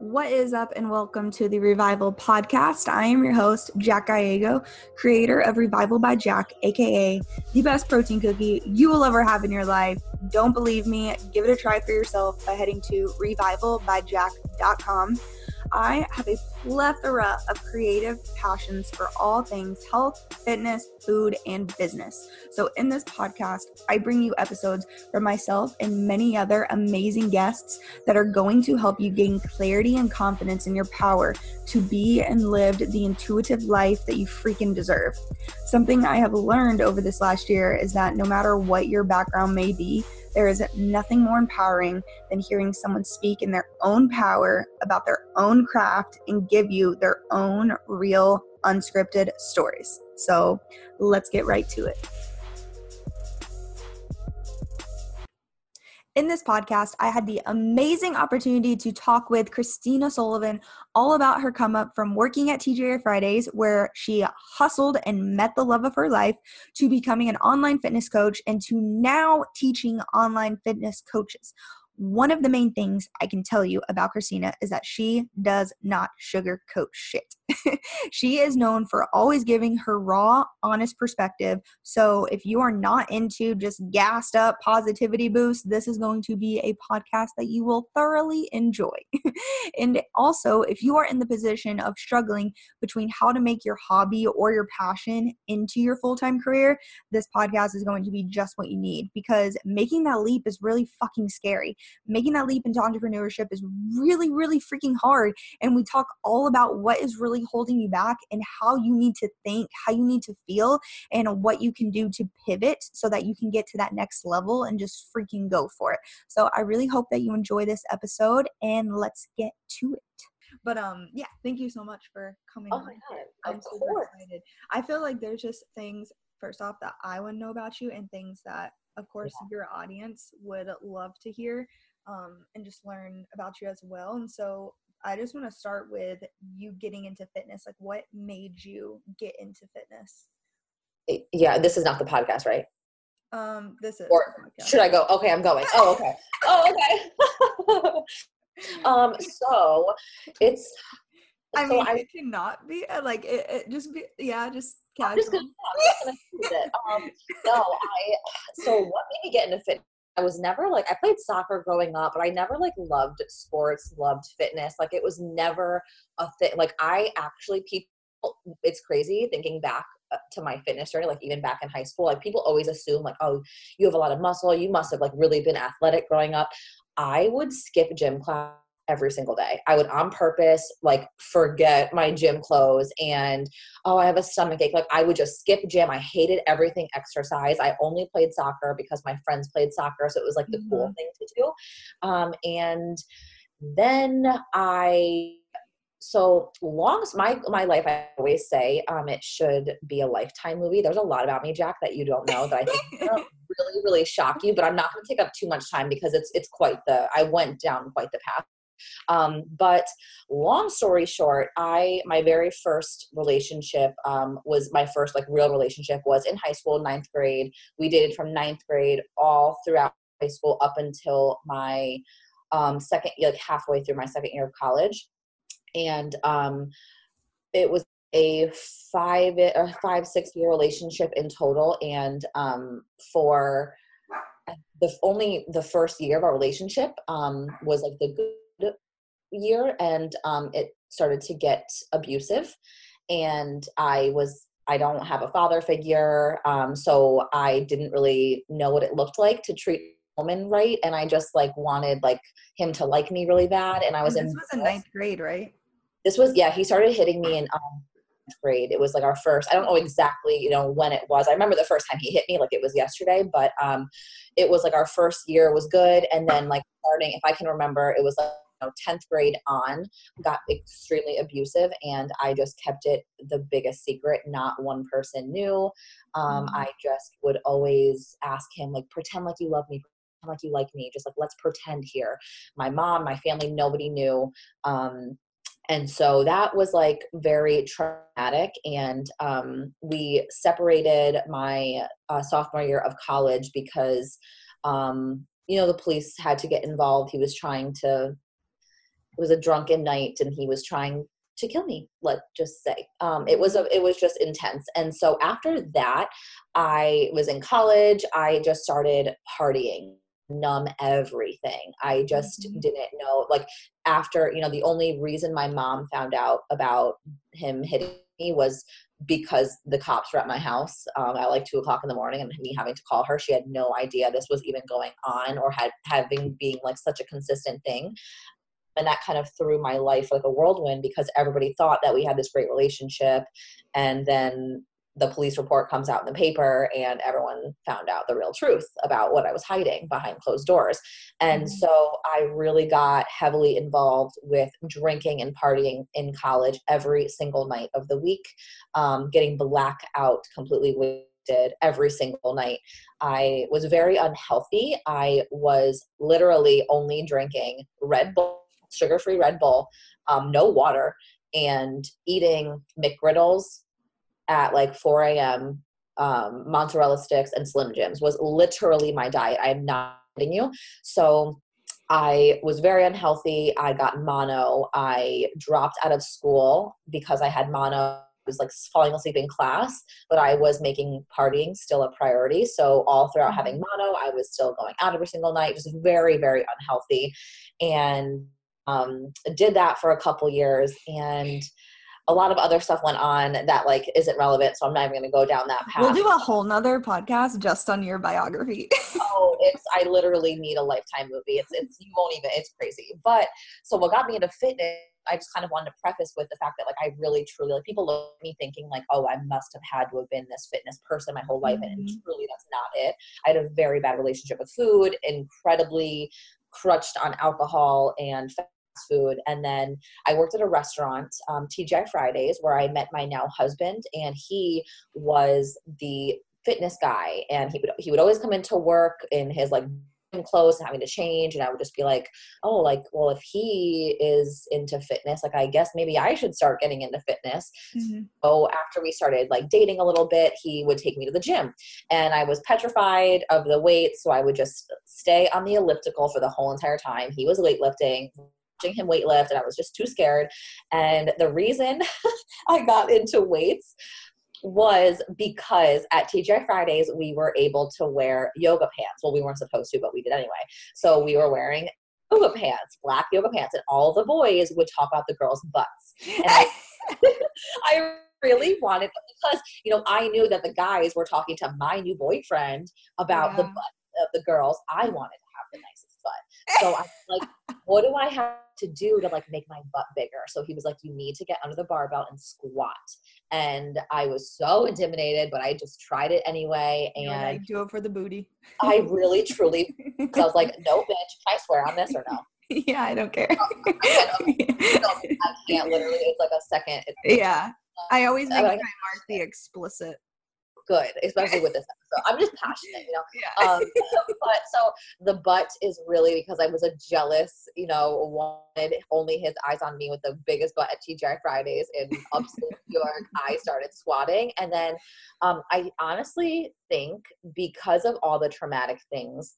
What is up, and welcome to the Revival Podcast. I am your host, Jack Gallego, creator of Revival by Jack, aka the best protein cookie you will ever have in your life. Don't believe me? Give it a try for yourself by heading to revivalbyjack.com. I have a plethora of creative passions for all things health, fitness, food, and business. So, in this podcast, I bring you episodes from myself and many other amazing guests that are going to help you gain clarity and confidence in your power to be and live the intuitive life that you freaking deserve. Something I have learned over this last year is that no matter what your background may be, there is nothing more empowering than hearing someone speak in their own power about their own craft and give you their own real, unscripted stories. So let's get right to it. In this podcast, I had the amazing opportunity to talk with Christina Sullivan all about her come up from working at TGI Fridays, where she hustled and met the love of her life, to becoming an online fitness coach and to now teaching online fitness coaches one of the main things I can tell you about Christina is that she does not sugarcoat shit. she is known for always giving her raw, honest perspective. So if you are not into just gassed up positivity boost, this is going to be a podcast that you will thoroughly enjoy. and also, if you are in the position of struggling between how to make your hobby or your passion into your full time career, this podcast is going to be just what you need because making that leap is really fucking scary making that leap into entrepreneurship is really, really freaking hard. And we talk all about what is really holding you back and how you need to think, how you need to feel, and what you can do to pivot so that you can get to that next level and just freaking go for it. So I really hope that you enjoy this episode and let's get to it. But um yeah, thank you so much for coming. Oh my god. I'm super course. excited. I feel like there's just things first off that I want to know about you and things that of course yeah. your audience would love to hear um, and just learn about you as well. And so I just want to start with you getting into fitness. Like, what made you get into fitness? Yeah, this is not the podcast, right? Um, this is. Or should I go? Okay, I'm going. Oh, okay. oh, okay. um, so it's. I mean, I, it cannot be uh, like it, it. Just be, yeah, just casual. I'm just gonna, I'm just gonna um, no, I. So what made me get into fitness? I was never like I played soccer growing up, but I never like loved sports, loved fitness. Like it was never a thing. Like I actually people it's crazy thinking back uh, to my fitness journey, like even back in high school, like people always assume like, oh, you have a lot of muscle, you must have like really been athletic growing up. I would skip gym class every single day. I would on purpose like forget my gym clothes and oh I have a stomach ache. Like I would just skip gym. I hated everything exercise. I only played soccer because my friends played soccer, so it was like the mm-hmm. cool thing to do. Um, and then I so long as my my life i always say um, it should be a lifetime movie there's a lot about me jack that you don't know that i think really really shock you but i'm not going to take up too much time because it's it's quite the i went down quite the path um, but long story short, I my very first relationship um, was my first like real relationship was in high school, ninth grade. We dated from ninth grade all throughout high school up until my um, second like halfway through my second year of college, and um, it was a five or five six year relationship in total and um, for the only the first year of our relationship um, was like the good year and um, it started to get abusive and i was i don't have a father figure um, so i didn't really know what it looked like to treat woman right and i just like wanted like him to like me really bad and i was and this in was in ninth grade right? This was yeah he started hitting me in um, grade. It was like our first i don't know exactly you know when it was. I remember the first time he hit me like it was yesterday but um it was like our first year was good and then like starting if i can remember it was like know 10th grade on got extremely abusive and i just kept it the biggest secret. Not one person knew. Um, mm-hmm. i just would always ask him like pretend like you love me pretend like you like me just like let's pretend here. My mom my family nobody knew. Um, and so that was like very traumatic and um, we separated my uh, sophomore year of college because um, you know the police had to get involved. He was trying to was a drunken night and he was trying to kill me let's just say. Um, it was a, it was just intense. And so after that i was in college. I just started partying numb everything. I just mm-hmm. didn't know like after you know the only reason my mom found out about him hitting me was because the cops were at my house um, at like two o'clock in the morning and me having to call her. She had no idea this was even going on or had having being like such a consistent thing and that kind of threw my life like a whirlwind because everybody thought that we had this great relationship and then the police report comes out in the paper and everyone found out the real truth about what I was hiding behind closed doors. And mm-hmm. so I really got heavily involved with drinking and partying in college every single night of the week, um, getting blackout completely wasted every single night. I was very unhealthy. I was literally only drinking Red Bull, sugar free Red Bull, um, no water, and eating McGriddles at like 4 a.m. Um, mozzarella sticks and Slim Jims was literally my diet. I am not kidding you. So I was very unhealthy. I got mono. I dropped out of school because I had mono. I was like falling asleep in class, but I was making partying still a priority. So all throughout having mono, I was still going out every single night, just very, very unhealthy. And um, did that for a couple years. And a lot of other stuff went on that like isn't relevant so i'm not even going to go down that path we'll do a whole nother podcast just on your biography oh it's i literally need a lifetime movie it's it's you won't even it's crazy but so what got me into fitness I just kind of wanted to preface with the fact that like I really truly like people look at me thinking like oh I must have had to have been this fitness person my whole life mm-hmm. and truly that's not it. I had a very bad relationship with food, incredibly crutched on alcohol and food. And then I worked at a restaurant, um, TGI Fridays, where I met my now husband, and he was the fitness guy. And he would he would always come into work in his like clothes and having to change and i would just be like oh like well if he is into fitness like i guess maybe i should start getting into fitness mm-hmm. so after we started like dating a little bit he would take me to the gym and i was petrified of the weights so i would just stay on the elliptical for the whole entire time he was weightlifting him weightlift and I was just too scared. And the reason I got into weights was because at TGI Fridays we were able to wear yoga pants. Well, we weren't supposed to, but we did anyway. So we were wearing yoga pants, black yoga pants, and all the boys would talk about the girls' butts. And I, I really wanted because you know I knew that the guys were talking to my new boyfriend about yeah. the butt of the girls. I wanted to have the nicest butt, so I was like, what do I have to do to like make my butt bigger. So he was like, you need to get under the barbell and squat. And I was so intimidated, but I just tried it anyway. And like, do it for the booty. I really, truly, I was like, no, bitch, can I swear on this or no? Yeah, I don't care. I, can't, I can't literally. It's like a second. yeah, I always uh, make sure I mark the explicit good, especially with this episode. I'm just passionate, you know. Yeah. Um, but so the butt is really because I was a jealous, you know, wanted only his eyes on me with the biggest butt at TGI Fridays in upstate New York. I started squatting, and then um, I honestly think because of all the traumatic things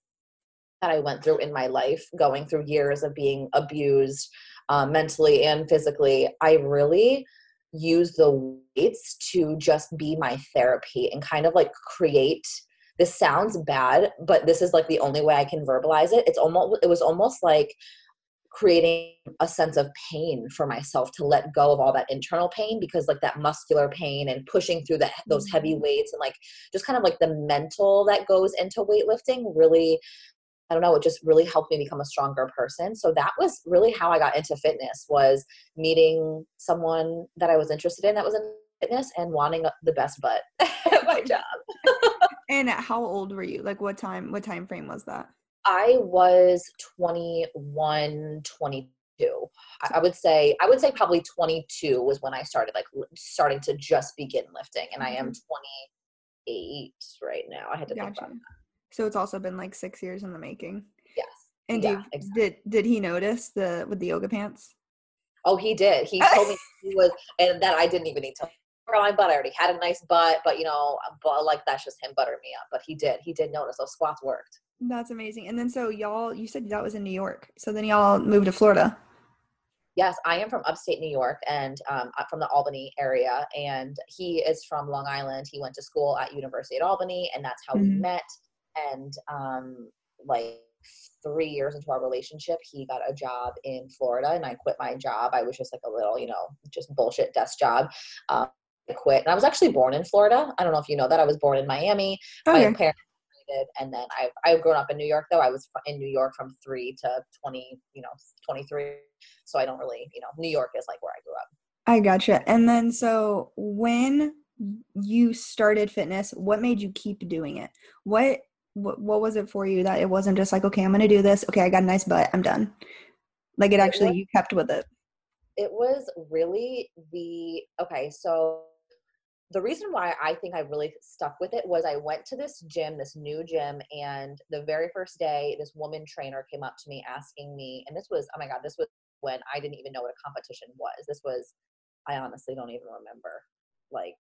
that I went through in my life, going through years of being abused uh, mentally and physically, I really use the weights to just be my therapy and kind of like create this sounds bad but this is like the only way i can verbalize it it's almost it was almost like creating a sense of pain for myself to let go of all that internal pain because like that muscular pain and pushing through that those heavy mm-hmm. weights and like just kind of like the mental that goes into weightlifting really I don't know, it just really helped me become a stronger person. So that was really how I got into fitness was meeting someone that I was interested in that was in fitness and wanting the best butt at my job. and how old were you? Like what time what time frame was that? I was 21, 22. I would say I would say probably 22 was when I started like starting to just begin lifting and I am mm-hmm. 28 right now. I had to gotcha. think about that. So it's also been like six years in the making. Yes. And yeah, exactly. did did he notice the with the yoga pants? Oh, he did. He told me he was, and that I didn't even need to my butt. I already had a nice butt, but you know, but like that's just him buttering me up. But he did. He did notice those squats worked. That's amazing. And then so y'all, you said that was in New York. So then y'all moved to Florida. Yes, I am from upstate New York and um, from the Albany area, and he is from Long Island. He went to school at University at Albany, and that's how mm-hmm. we met. And um, like three years into our relationship, he got a job in Florida, and I quit my job. I was just like a little, you know, just bullshit desk job. Um, I quit, and I was actually born in Florida. I don't know if you know that. I was born in Miami. Okay. My parents and then I've I've grown up in New York though. I was in New York from three to twenty, you know, twenty three. So I don't really, you know, New York is like where I grew up. I gotcha. And then so when you started fitness, what made you keep doing it? What what, what was it for you that it wasn't just like okay i'm gonna do this. Okay i got a nice butt. I'm done. Like it actually it was, you kept with it. It was really the okay so the reason why i think i really stuck with it was i went to this gym this new gym and the very first day this woman trainer came up to me asking me and this was oh my god this was when i didn't even know what a competition was. This was i honestly don't even remember like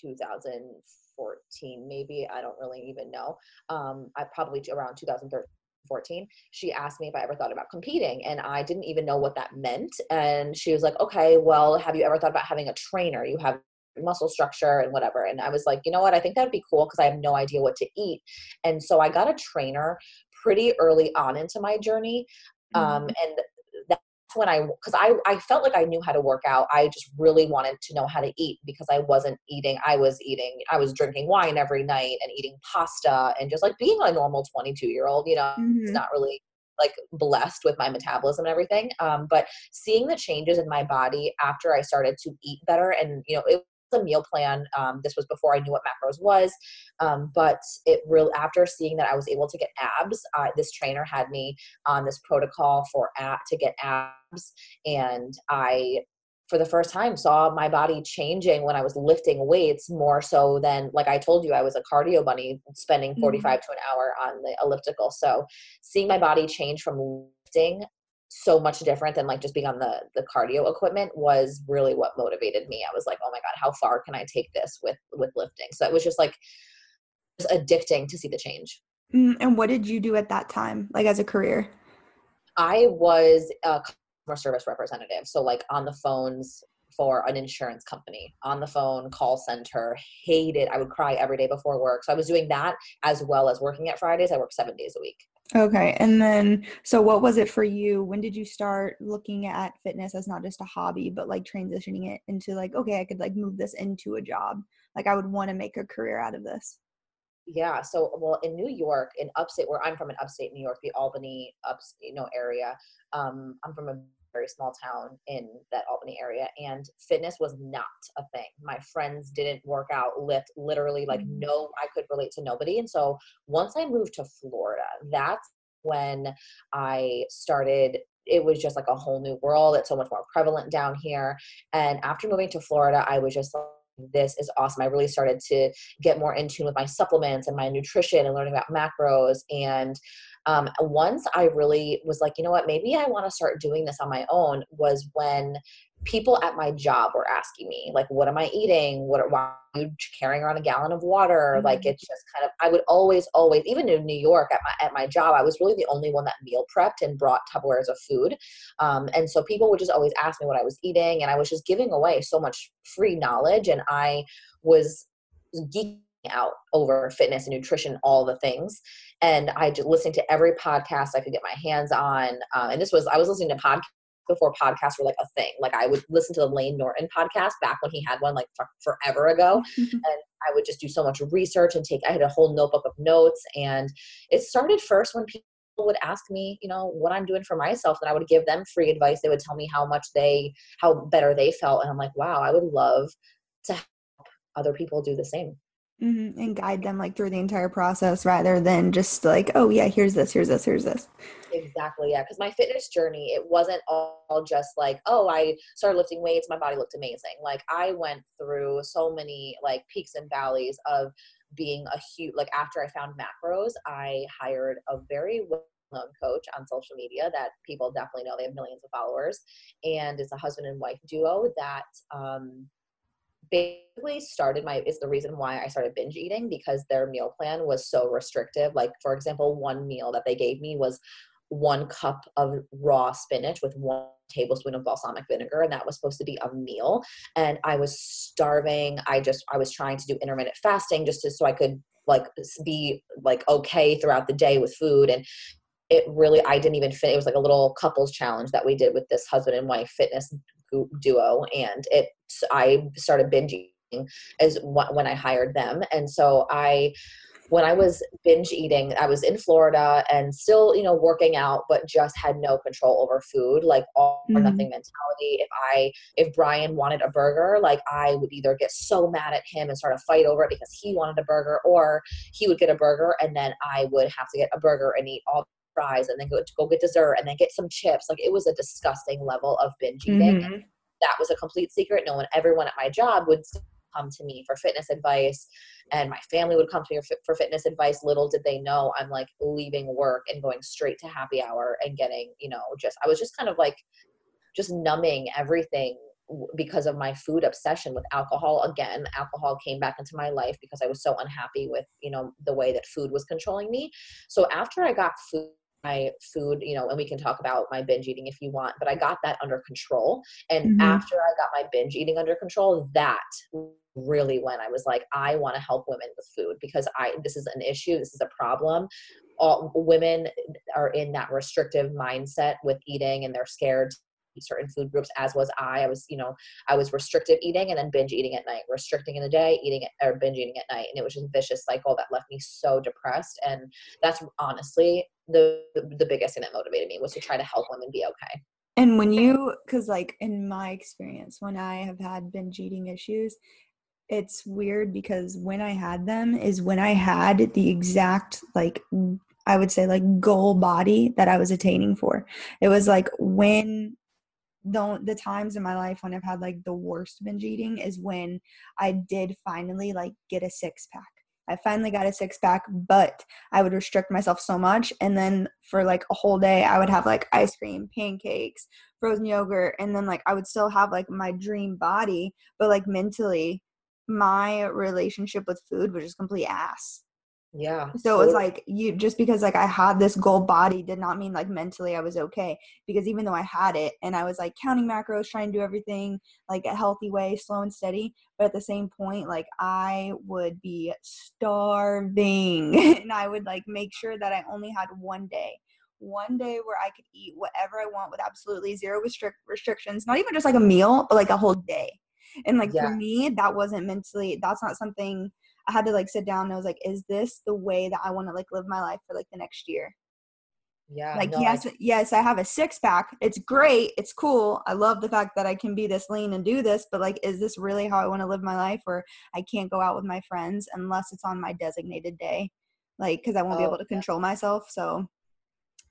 2014 maybe i don't really even know. Um i probably around 2013 14 she asked me if i ever thought about competing and i didn't even know what that meant and she was like okay well have you ever thought about having a trainer? You have muscle structure and whatever and i was like you know what? I think that'd be cool because i have no idea what to eat and so i got a trainer pretty early on into my journey um, mm-hmm. and when I, because I, I felt like I knew how to work out. I just really wanted to know how to eat because I wasn't eating. I was eating, I was drinking wine every night and eating pasta and just like being a normal 22 year old, you know, mm-hmm. it's not really like blessed with my metabolism and everything. Um, but seeing the changes in my body after I started to eat better and, you know, it a meal plan. Um, this was before I knew what macros was, um, but it really after seeing that I was able to get abs, uh, this trainer had me on this protocol for ab to get abs, and I for the first time saw my body changing when I was lifting weights more so than like I told you I was a cardio bunny spending 45 mm-hmm. to an hour on the elliptical. So seeing my body change from lifting so much different than like just being on the the cardio equipment was really what motivated me. I was like, oh my god, how far can I take this with with lifting? So it was just like just addicting to see the change. Mm, and what did you do at that time, like as a career? I was a customer service representative, so like on the phones for an insurance company on the phone call center hated i would cry every day before work so i was doing that as well as working at fridays i worked seven days a week Okay. And then, so what was it for you? When did you start looking at fitness as not just a hobby, but like transitioning it into like, okay, I could like move this into a job? Like, I would want to make a career out of this. Yeah. So, well, in New York, in upstate, where I'm from, in upstate New York, the Albany, ups, you know, area. Um, I'm from a very small town in that Albany area, and fitness was not a thing. My friends didn't work out, lift, literally, like mm-hmm. no, I could relate to nobody. And so once I moved to Florida, that's when I started it was just like a whole new world. It's so much more prevalent down here. And after moving to Florida, I was just like, this is awesome. I really started to get more in tune with my supplements and my nutrition and learning about macros. And um, once I really was like, you know what, maybe I want to start doing this on my own was when people at my job were asking me like what am i eating what why are you carrying around a gallon of water mm-hmm. like it's just kind of i would always always even in new york at my at my job i was really the only one that meal prepped and brought tupperwares of food um, and so people would just always ask me what i was eating and i was just giving away so much free knowledge and i was geeking out over fitness and nutrition, all the things. And I just listened to every podcast I could get my hands on. Um, and this was, I was listening to podcasts before podcasts were like a thing. Like I would listen to the Layne Norton podcast back when he had one like for, forever ago. and I would just do so much research and take, I had a whole notebook of notes. And it started first when people would ask me, you know, what I'm doing for myself, and I would give them free advice. They would tell me how much they, how better they felt. And I'm like, wow, I would love to help other people do the same. Mm-hmm. And guide them like through the entire process rather than just like, oh yeah, here's this, here's this, here's this. Exactly, yeah. Because my fitness journey, it wasn't all just like, oh, I started lifting weights, my body looked amazing. Like I went through so many like peaks and valleys of being a huge like after I found macros, I hired a very well known coach on social media that people definitely know they have millions of followers and it's a husband and wife duo that um basically started my is the reason why I started binge eating because their meal plan was so restrictive. Like for example, one meal that they gave me was one cup of raw spinach with one tablespoon of balsamic vinegar and that was supposed to be a meal. And i was starving. I just i was trying to do intermittent fasting just to, so i could like be like okay throughout the day with food. And it really i didn't even fit it was like a little couples challenge that we did with this husband and wife fitness duo and it i started binging as when i hired them and so i when I was binge eating, I was in Florida and still, you know, working out, but just had no control over food, like all mm-hmm. or nothing mentality. If I, if Brian wanted a burger, like I would either get so mad at him and start a fight over it because he wanted a burger, or he would get a burger and then I would have to get a burger and eat all fries and then go go get dessert and then get some chips. Like it was a disgusting level of binge eating. Mm-hmm. That was a complete secret. No one, everyone at my job would come to me for fitness advice and my family would come to me for fitness advice little did they know i'm like leaving work and going straight to happy hour and getting you know just i was just kind of like just numbing everything because of my food obsession with alcohol again alcohol came back into my life because i was so unhappy with you know the way that food was controlling me so after i got food my food, you know, and we can talk about my binge eating if you want, but I got that under control. And mm-hmm. after I got my binge eating under control, that really when I was like, I want to help women with food because I this is an issue, this is a problem. All women are in that restrictive mindset with eating and they're scared certain food groups as was i i was you know i was restrictive eating and then binge eating at night restricting in the day eating or binge eating at night and it was just a vicious cycle that left me so depressed and that's honestly the the biggest thing that motivated me was to try to help women be okay and when you because like in my experience when i have had binge eating issues it's weird because when I had them is when I had the exact like I would say like goal body that I was attaining for. It was like when the the times in my life when I've had like the worst binge eating is when I did finally like get a six pack. I finally got a six pack, but I would restrict myself so much. And then for like a whole day, I would have like ice cream, pancakes, frozen yogurt, and then like I would still have like my dream body, but like mentally, my relationship with food was just complete ass. Yeah. So it was like you just because like I had this goal body did not mean like mentally I was okay because even though I had it and I was like counting macros, trying to do everything like a healthy way, slow and steady, but at the same point like I would be starving and I would like make sure that I only had one day one day where I could eat whatever I want with absolutely zero restrict restrictions, not even just like a meal, but like a whole day. And like yeah. for me, that wasn't mentally, that's not something I had to like sit down and I was like, is this the way that I want to like live my life for like the next year? Yeah. Like, no, yes, I- yes, I have a six pack. It's great. It's cool. I love the fact that I can be this lean and do this, but like, is this really how I want to live my life where I can't go out with my friends unless it's on my designated day? Like, because I won't oh, be able to control yeah. myself. So,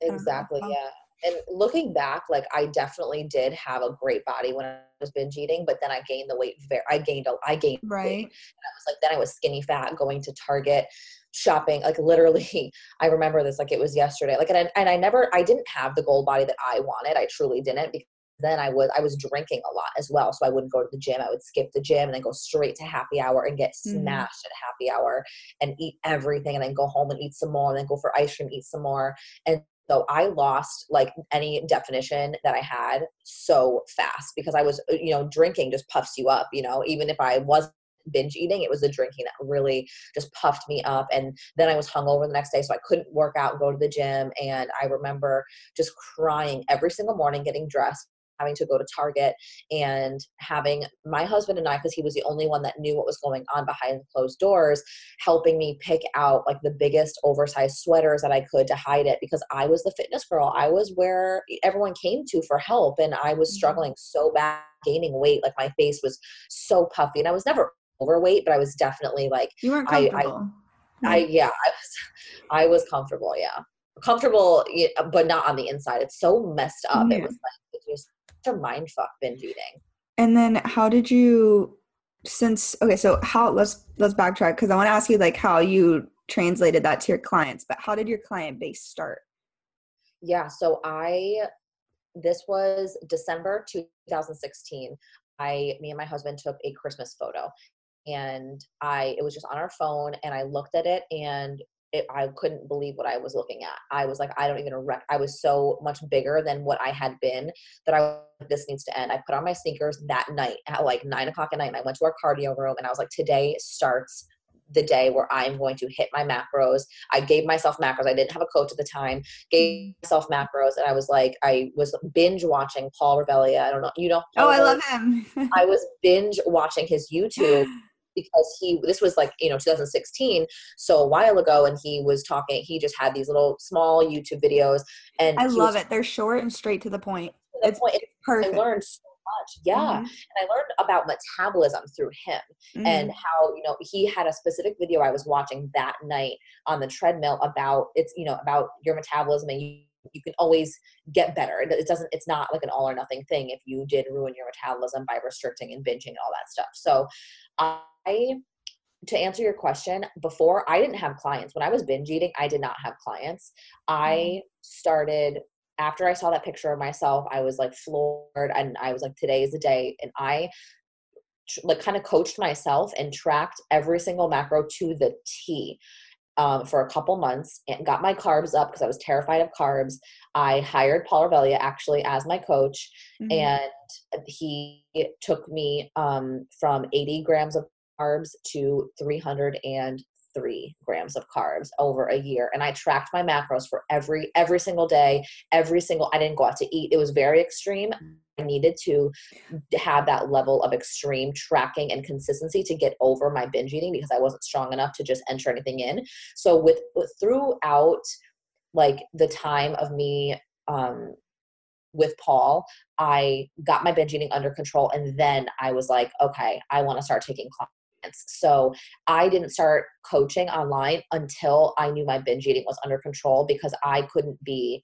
exactly. Yeah and looking back, like I definitely did have a great body when I was binge eating, but then I gained the weight. Very, I gained, a, I gained right. Weight. And I was like, then I was skinny fat, going to Target, shopping. Like literally, I remember this like it was yesterday. Like, and I, and I never, I didn't have the goal body that I wanted. I truly didn't because then I was I was drinking a lot as well. So I wouldn't go to the gym. I would skip the gym and then go straight to happy hour and get mm-hmm. smashed mm. at happy hour and eat everything and then go home and eat some more and then go for ice cream, eat some more. And so I lost like any definition that I had so fast because I was, uh, you know, drinking just puffs you up, you know, even if I wasn't binge eating, it was the drinking that really just puffed me up. And then I was hungover the next day, so I couldn't work out and go to the gym. And I remember just crying every single morning, getting dressed, having to go to Target and having my husband and I, because he was the only one that knew what was going on behind closed doors, helping me pick out like the biggest oversized sweaters that I could to hide it because I was the fitness girl. I was where everyone came to for help and I was mm-hmm. struggling so bad gaining weight. Like my face was so puffy and I was never overweight, but I was definitely like you weren't comfortable. I, I, I yeah, I was I was comfortable, yeah comfortable but not on the inside it's so messed up yeah. it was like just a mind fuck binge eating. And then how did you since okay, so how let's let's backtrack because I want to ask you like how you translated that to your clients, but how did your client base start? Yeah, so I this was December 2016. I me and my husband took a Christmas photo and I it was just on our phone and I looked at it and it, I couldn't believe what I was looking at. I was like, I don't even rec- I was so much bigger than what I had been that I this needs to end. I put on my sneakers that night at like nine o'clock at night and I went to our cardio room and I was like, today starts the day where I'm going to hit my macros. I gave myself macros. I didn't have a coach at the time. Gave myself macros, and I was like, I was binge watching Paul Revelia. I don't know, you know. Paul oh, I love him. I was binge watching his YouTube because he this was like you know 2016 so a while ago and he was talking he just had these little small youtube videos and i love it they're short and straight to the point to the it's point. perfect i learned so much yeah mm-hmm. and i learned about metabolism through him mm-hmm. and how you know he had a specific video i was watching that night on the treadmill about it's you know about your metabolism and you you can always get better. It doesn't, it's not like an all or nothing thing if you did ruin your metabolism by restricting and binging and all that stuff. So I to answer your question, before I didn't have clients. When I was binge eating, I did not have clients. I mm-hmm. started after I saw that picture of myself, I was like floored and I was like, today is the day. And I like kind of coached myself and tracked every single macro to the T. Um, for a couple months and got my carbs up because I was terrified of carbs. I hired Paul Revelia actually as my coach, mm-hmm. and he took me um, from 80 grams of carbs to 303 grams of carbs over a year. And i tracked my macros for every every single day every single i didn't go out to eat. It was very extreme. I needed to have that level of extreme tracking and consistency to get over my binge eating because i wasn't strong enough to just enter anything in. So with, throughout like the time of me um with Paul, I got my binge eating under control. And then I was like, okay, I want to start taking so I didn't start coaching online until I knew my binge eating was under control because I couldn't be,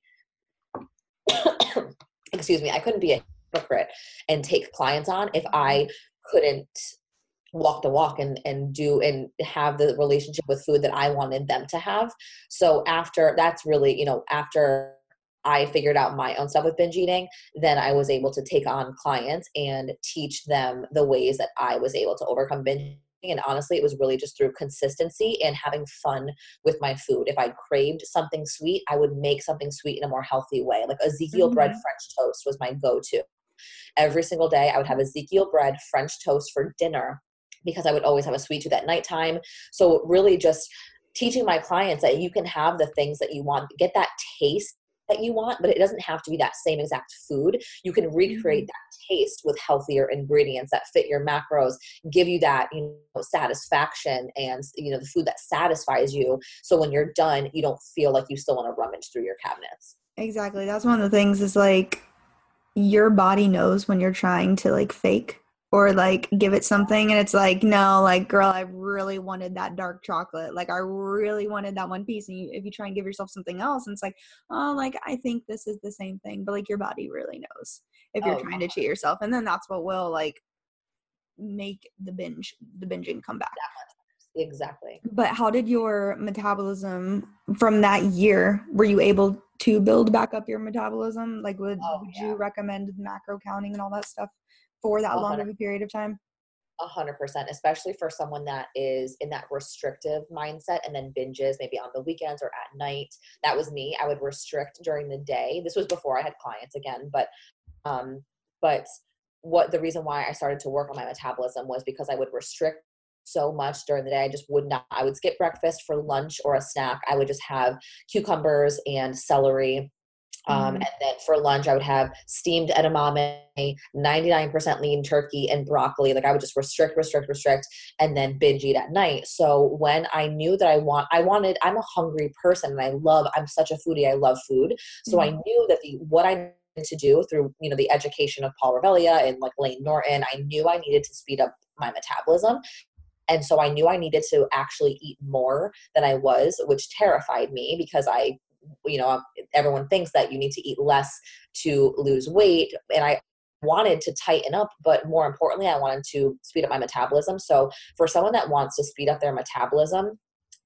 excuse me, I couldn't be a hypocrite and take clients on if I mm-hmm. couldn't walk the walk and and do and have the relationship with food that I wanted them to have. So after that's really, you know, after I figured out my own stuff with binge eating, then I was able to take on clients and teach them the ways that I was able to overcome binge and honestly it was really just through consistency and having fun with my food. If i craved something sweet i would make something sweet in a more healthy way. Like ezekiel mm-hmm. bread french toast was my go-to. Every single day i would have ezekiel bread french toast for dinner because i would always have a sweet tooth at nighttime. So really just teaching my clients that you can have the things that you want get that taste that you want, but it doesn't have to be that same exact food. You can recreate mm-hmm. that taste with healthier ingredients that fit your macros, give you that you know satisfaction and you know the food that satisfies you. So when you're done, you don't feel like you still want to rummage through your cabinets. Exactly. That's one of the things is like your body knows when you're trying to like fake or like give it something and it's like no like girl i really wanted that dark chocolate. Like i really wanted that one piece. And you, if you try and give yourself something else and it's like oh like i think this is the same thing but like your body really knows if you're oh, trying to cheat yourself and then that's what will like make the binge the binging come back. Exactly. But how did your metabolism from that year were you able to build back up your metabolism? Like would, oh, would yeah. you recommend macro counting and all that stuff for that long of a period of time? A hundred percent, especially for someone that is in that restrictive mindset and then binges maybe on the weekends or at night. That was me. I would restrict during the day. This was before I had clients again, but um, but what the reason why I started to work on my metabolism was because I would restrict so much during the day. I just would not. I would skip breakfast for lunch or a snack. I would just have cucumbers and celery um, mm And then for lunch, I would have steamed edamame, 99% lean turkey, and broccoli. Like I would just restrict, restrict, restrict, and then binge eat at night. So when I knew that I want, I wanted, I'm a hungry person, and I love. I'm such a foodie. I love food. So mm I knew that the what I needed to do through you know the education of Paul Revelia and like Layne Norton, I knew I needed to speed up my metabolism. And so I knew I needed to actually eat more than I was, which terrified me because I you know everyone thinks that you need to eat less to lose weight and i wanted to tighten up but more importantly i wanted to speed up my metabolism so for someone that wants to speed up their metabolism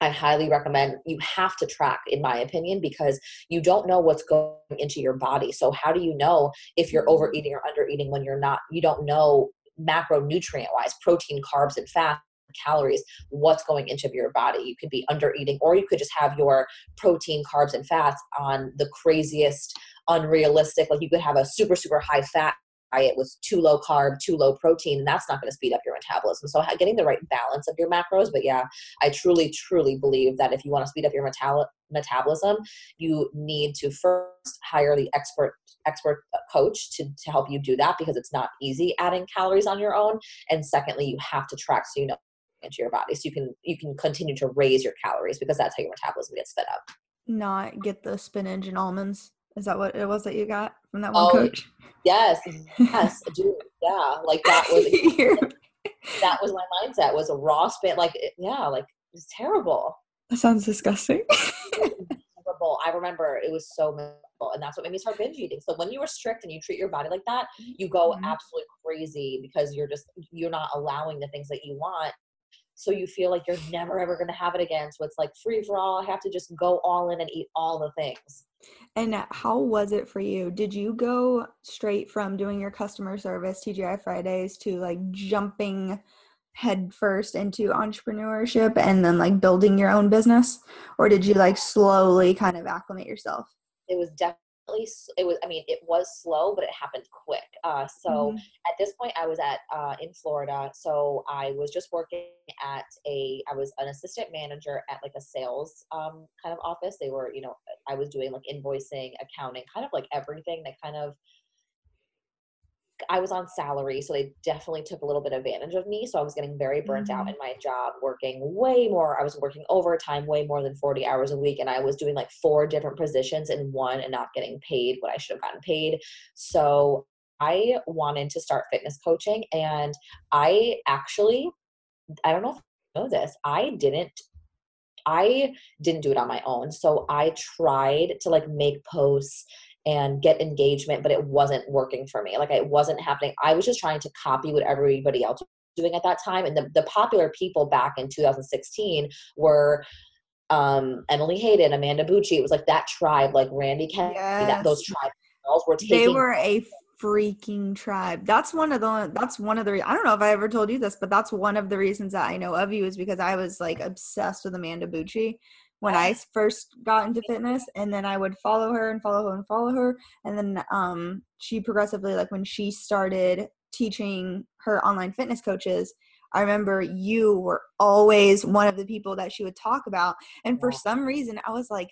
I highly recommend you have to track, in my opinion, because you don't know what's going into your body. So, how do you know if you're mm-hmm. overeating or undereating when you're not? You don't know macronutrient wise, protein, carbs, and fat calories what's going into your body you could be under eating or you could just have your protein carbs and fats on the craziest unrealistic like you could have a super super high fat diet with too low carb, too low protein, and that's not going to speed up your metabolism. So getting the right balance of your macros. But yeah, I truly, truly believe that if you want to speed up your metal- metabolism, you need to first hire the expert expert uh, coach to, to help you do that because it's not easy adding calories on your own. And secondly, you have to track so you know into your body so you can you can continue to raise your calories because that's how your metabolism gets sped up not get the spinach and almonds is that what it was that you got from that one oh, coach? Yes, yes, dude. Yeah, like that was that was my mindset. Was a raw spin, like yeah, like it's terrible. That sounds disgusting. terrible. I remember it was so miserable, and that's what made me start binge eating. So when you restrict and you treat your body like that, you go mm-hmm. absolutely crazy because you're just you're not allowing the things that you want so you feel like you're never ever going to have it again so it's like free for all i have to just go all in and eat all the things. And how was it for you? Did you go straight from doing your customer service tgi fridays to like jumping head first into entrepreneurship and then like building your own business? Or did you like slowly kind of acclimate yourself? It was definitely it was i mean it was slow but it happened quick uh, so mm-hmm. at this point i was at uh, in florida so i was just working at a i was an assistant manager at like a sales um, kind of office they were you know i was doing like invoicing accounting kind of like everything that kind of I was on salary, so they definitely took a little bit of advantage of me. So I was getting very burnt mm-hmm. out in my job, working way more. I was working overtime, way more than 40 hours a week. And I was doing like four different positions in one and not getting paid what I should have gotten paid. So I wanted to start fitness coaching. And I actually, I don't know if you know this, I didn't I didn't do it on my own. So I tried to like make posts and get engagement, but it wasn't working for me. Like it wasn't happening. I was just trying to copy what everybody else was doing at that time. And the, the popular people back in 2016 were um, Emily Hayden, Amanda Bucci. It was like that tribe, like Randy Kennedy, yes. that, those tribe girls were taking. They were a freaking tribe. That's one of the that's one of the I don't know if I ever told you this, but that's one of the reasons that I know of you is because I was like obsessed with Amanda Bucci when I first got into fitness and then I would follow her and follow her and follow her and then um she progressively like when she started teaching her online fitness coaches I remember you were always one of the people that she would talk about and for some reason I was like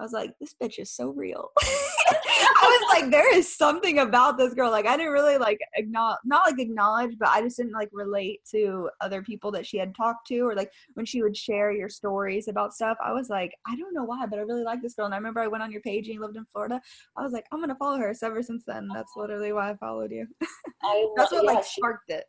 I was like this bitch is so real I was like, there is something about this girl. Like, I didn't really like acknowledge, not like acknowledge, but I just didn't like relate to other people that she had talked to, or like when she would share your stories about stuff. I was like, I don't know why, but I really like this girl. And I remember I went on your page and you lived in Florida. I was like, I'm gonna follow her. So ever since then, oh. that's literally why I followed you. I, that's what yeah, like sparked it.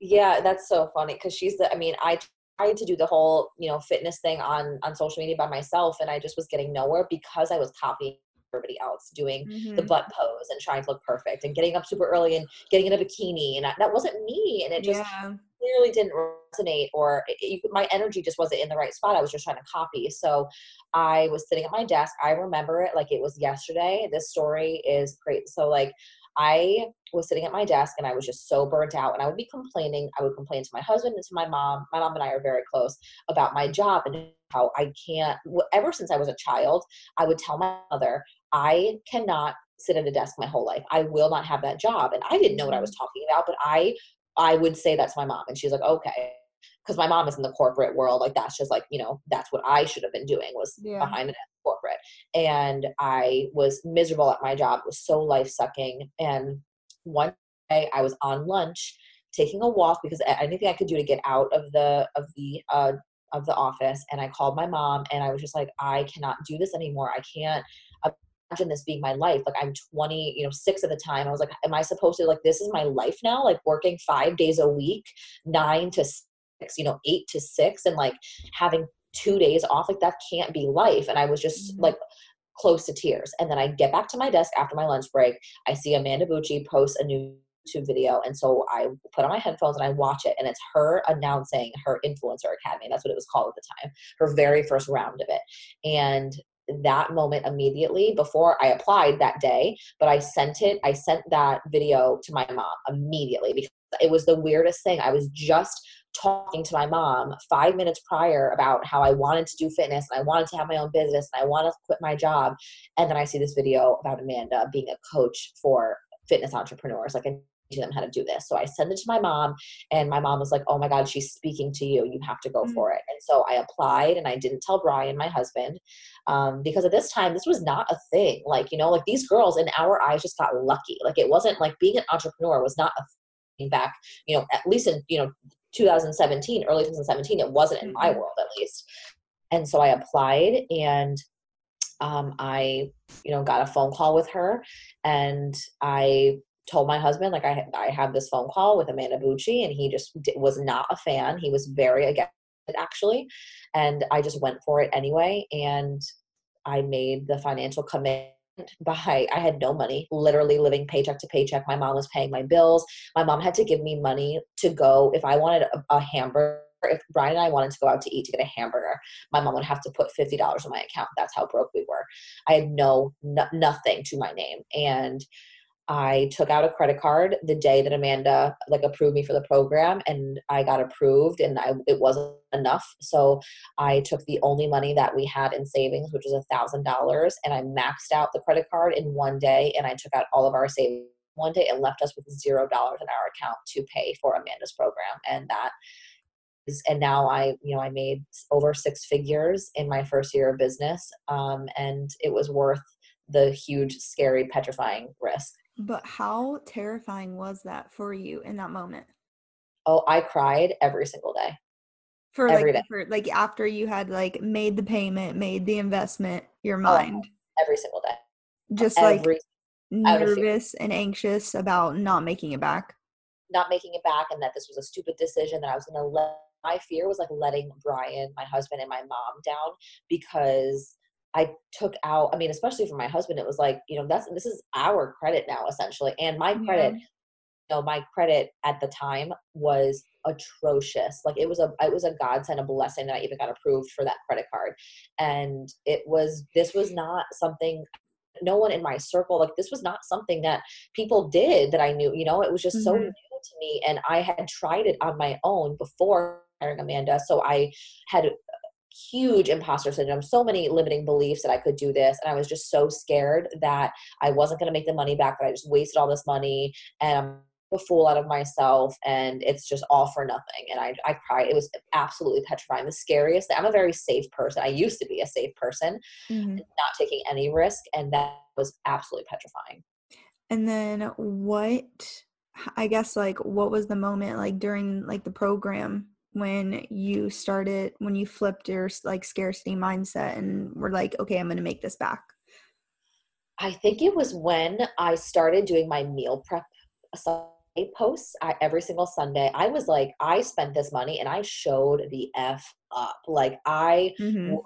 Yeah, that's so funny because she's the. I mean, I tried to do the whole you know fitness thing on on social media by myself, and I just was getting nowhere because I was copying everybody else doing mm-hmm. the butt pose and trying to look perfect and getting up super early and getting in a bikini and that wasn't me and it just yeah. clearly didn't resonate or it, it, my energy just wasn't in the right spot i was just trying to copy so i was sitting at my desk i remember it like it was yesterday this story is great so like I was sitting at my desk and I was just so burnt out and I would be complaining. I would complain to my husband and to my mom. My mom and I are very close about my job and how I can't, ever since I was a child, I would tell my mother, I cannot sit at a desk my whole life. I will not have that job. And I didn't know what I was talking about, but I I would say that to my mom and she's like, okay. Because my mom is in the corporate world. Like that's just like, you know, that's what I should have been doing was yeah. behind a corporate. And I was miserable at my job. It was so life sucking. And one day I was on lunch taking a walk because anything I could do to get out of the of the uh, of the office and I called my mom and I was just like I cannot do this anymore. I can't imagine this being my life. Like I'm 20, you know, six at the time. I was like, am I supposed to like this is my life now? Like working five days a week, nine to six, you know, eight to six, and like having two days off. Like that can't be life. And I was just mm-hmm. like close to tears. And then I get back to my desk after my lunch break. I see Amanda Bucci post a new YouTube video. And so I put on my headphones and I watch it. And it's her announcing her influencer academy. That's what it was called at the time, her very first round of it. And that moment immediately before I applied that day, but I sent it, I sent that video to my mom immediately because it was the weirdest thing. I was just talking to my mom five minutes prior about how I wanted to do fitness and I wanted to have my own business and I want to quit my job. And then I see this video about Amanda being a coach for fitness entrepreneurs. Like, teach them how to do this. So I sent it to my mom, and my mom was like, Oh my God, she's speaking to you. You have to go mm-hmm. for it. And so I applied, and I didn't tell Brian, my husband, um, because at this time, this was not a thing. Like, you know, like these girls in our eyes just got lucky. Like, it wasn't like being an entrepreneur was not a thing back, you know, at least in, you know, 2017, early 2017, it wasn't in my mm-hmm. world at least. And so I applied and um, I, you know, got a phone call with her and I told my husband like I I have this phone call with Amanda Bucci and he just was not a fan. He was very against it actually, and I just went for it anyway. And I made the financial commitment by I had no money, literally living paycheck to paycheck. My mom was paying my bills. My mom had to give me money to go if I wanted a, a hamburger. If Brian and I wanted to go out to eat to get a hamburger, my mom would have to put fifty dollars in my account. That's how broke we were. I had no, no nothing to my name, and I took out a credit card the day that Amanda like approved me for the program and I got approved and I, it wasn't enough. So I took the only money that we had in savings, which was a thousand dollars, and I maxed out the credit card in one day and I took out all of our savings one day and left us with zero dollars in our account to pay for Amanda's program. And that is, and now I, you know, I made over six figures in my first year of business. Um, and it was worth the huge, scary, petrifying risk. But how terrifying was that for you in that moment? Oh, I cried every single day. For every like day. for like after you had like made the payment, made the investment, your oh, mind. Oh, every single day. Just every, like nervous and anxious about not making it back. Not making it back and that this was a stupid decision that I was gonna let my fear was like letting Brian, my husband, and my mom down because I took out, I mean, especially for my husband, it was like, you know, that's this is our credit now essentially. And my credit, yeah. you know, my credit at the time was atrocious. Like it was a it was a godsend, a blessing that I even got approved for that credit card. And it was this was not something no one in my circle, like this was not something that people did that I knew, you know, it was just mm-hmm. so new to me. And I had tried it on my own before hiring Amanda. So I had huge imposter syndrome, so many limiting beliefs that I could do this. And I was just so scared that I wasn't going to make the money back, that I just wasted all this money and I'm a fool out of myself and it's just all for nothing. And I, I cried. It was absolutely petrifying. The scariest I'm a very safe person. I used to be a safe person, mm-hmm. not taking any risk. And that was absolutely petrifying. And then what, I guess, like, what was the moment like during like the program when you started when you flipped your like scarcity mindset and were like okay i'm going to make this back i think it was when i started doing my meal prep Sunday posts I, every single sunday i was like i spent this money and i showed the f up like i mm-hmm. would